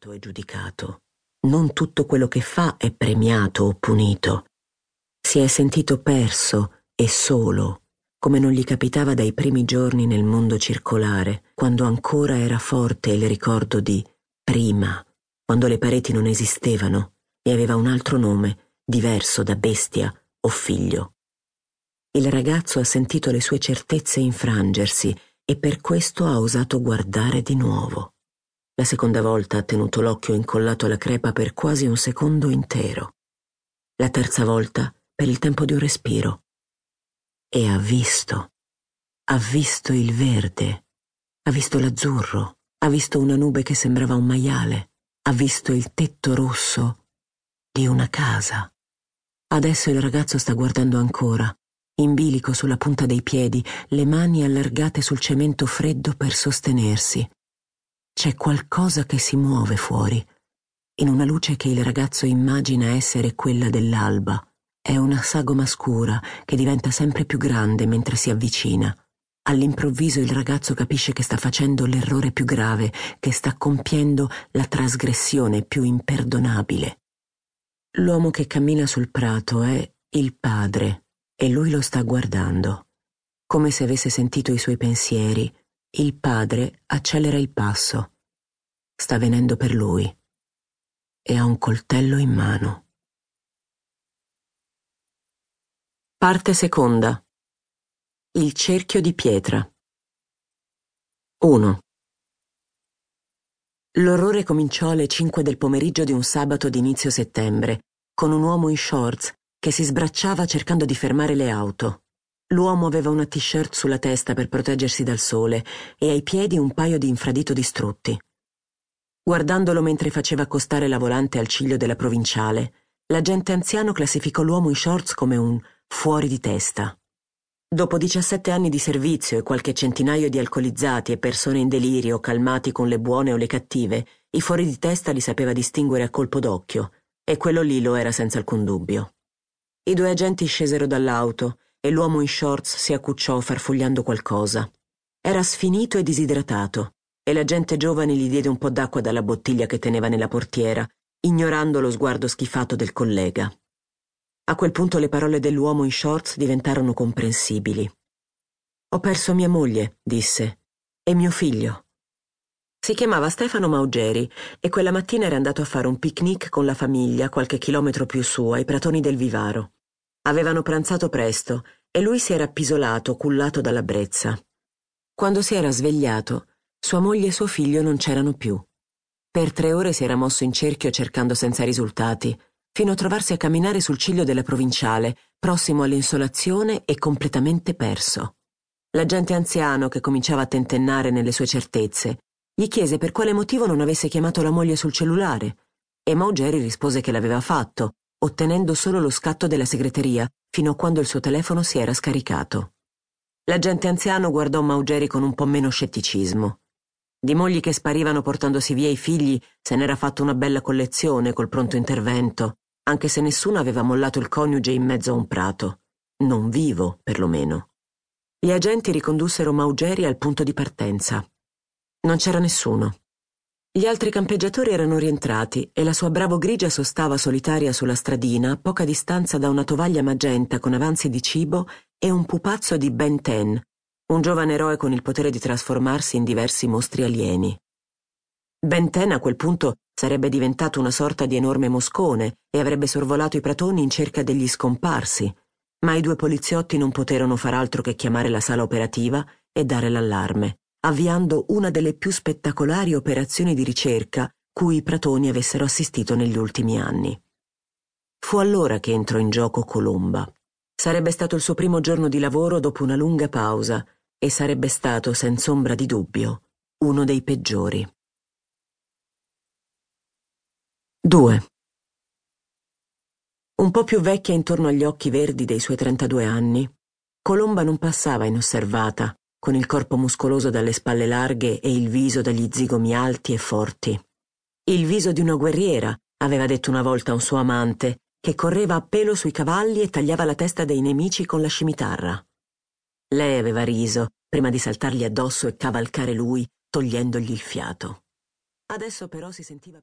valutato e giudicato. Non tutto quello che fa è premiato o punito. Si è sentito perso e solo, come non gli capitava dai primi giorni nel mondo circolare, quando ancora era forte il ricordo di prima, quando le pareti non esistevano e aveva un altro nome, diverso da bestia o figlio. Il ragazzo ha sentito le sue certezze infrangersi e per questo ha osato guardare di nuovo. La seconda volta ha tenuto l'occhio incollato alla crepa per quasi un secondo intero. La terza volta per il tempo di un respiro. E ha visto. Ha visto il verde. Ha visto l'azzurro. Ha visto una nube che sembrava un maiale. Ha visto il tetto rosso di una casa. Adesso il ragazzo sta guardando ancora, in bilico sulla punta dei piedi, le mani allargate sul cemento freddo per sostenersi. C'è qualcosa che si muove fuori, in una luce che il ragazzo immagina essere quella dell'alba. È una sagoma scura che diventa sempre più grande mentre si avvicina. All'improvviso il ragazzo capisce che sta facendo l'errore più grave, che sta compiendo la trasgressione più imperdonabile. L'uomo che cammina sul prato è il padre e lui lo sta guardando. Come se avesse sentito i suoi pensieri, il padre accelera il passo. Sta venendo per lui e ha un coltello in mano. Parte seconda. Il cerchio di pietra. 1. L'orrore cominciò alle 5 del pomeriggio di un sabato d'inizio settembre, con un uomo in shorts che si sbracciava cercando di fermare le auto. L'uomo aveva una t-shirt sulla testa per proteggersi dal sole e ai piedi un paio di infradito distrutti. Guardandolo mentre faceva accostare la volante al ciglio della provinciale, l'agente anziano classificò l'uomo in shorts come un fuori di testa. Dopo 17 anni di servizio e qualche centinaio di alcolizzati e persone in delirio calmati con le buone o le cattive, i fuori di testa li sapeva distinguere a colpo d'occhio, e quello lì lo era senza alcun dubbio. I due agenti scesero dall'auto e l'uomo in shorts si accucciò farfugliando qualcosa. Era sfinito e disidratato, e l'agente giovane gli diede un po' d'acqua dalla bottiglia che teneva nella portiera, ignorando lo sguardo schifato del collega. A quel punto le parole dell'uomo in shorts diventarono comprensibili. Ho perso mia moglie, disse, e mio figlio. Si chiamava Stefano Maugeri e quella mattina era andato a fare un picnic con la famiglia qualche chilometro più su, ai pratoni del Vivaro. Avevano pranzato presto e lui si era appisolato, cullato dalla brezza. Quando si era svegliato, sua moglie e suo figlio non c'erano più. Per tre ore si era mosso in cerchio cercando senza risultati, fino a trovarsi a camminare sul ciglio della provinciale, prossimo all'insolazione e completamente perso. L'agente anziano, che cominciava a tentennare nelle sue certezze, gli chiese per quale motivo non avesse chiamato la moglie sul cellulare, e Maugeri rispose che l'aveva fatto, ottenendo solo lo scatto della segreteria, fino a quando il suo telefono si era scaricato. L'agente anziano guardò Maugeri con un po' meno scetticismo. Di mogli che sparivano portandosi via i figli se n'era fatto una bella collezione col pronto intervento, anche se nessuno aveva mollato il coniuge in mezzo a un prato. Non vivo, perlomeno. Gli agenti ricondussero Maugeri al punto di partenza. Non c'era nessuno. Gli altri campeggiatori erano rientrati e la sua bravo grigia sostava solitaria sulla stradina a poca distanza da una tovaglia magenta con avanzi di cibo e un pupazzo di Ben Ten, un giovane eroe con il potere di trasformarsi in diversi mostri alieni. Ben Ten a quel punto sarebbe diventato una sorta di enorme moscone e avrebbe sorvolato i pratoni in cerca degli scomparsi, ma i due poliziotti non poterono far altro che chiamare la sala operativa e dare l'allarme avviando una delle più spettacolari operazioni di ricerca cui i pratoni avessero assistito negli ultimi anni. Fu allora che entrò in gioco Colomba. Sarebbe stato il suo primo giorno di lavoro dopo una lunga pausa e sarebbe stato, senza ombra di dubbio, uno dei peggiori. 2. Un po' più vecchia intorno agli occhi verdi dei suoi 32 anni, Colomba non passava inosservata con il corpo muscoloso dalle spalle larghe e il viso dagli zigomi alti e forti. Il viso di una guerriera, aveva detto una volta un suo amante, che correva a pelo sui cavalli e tagliava la testa dei nemici con la scimitarra. Lei aveva riso, prima di saltargli addosso e cavalcare lui, togliendogli il fiato. Adesso però si sentiva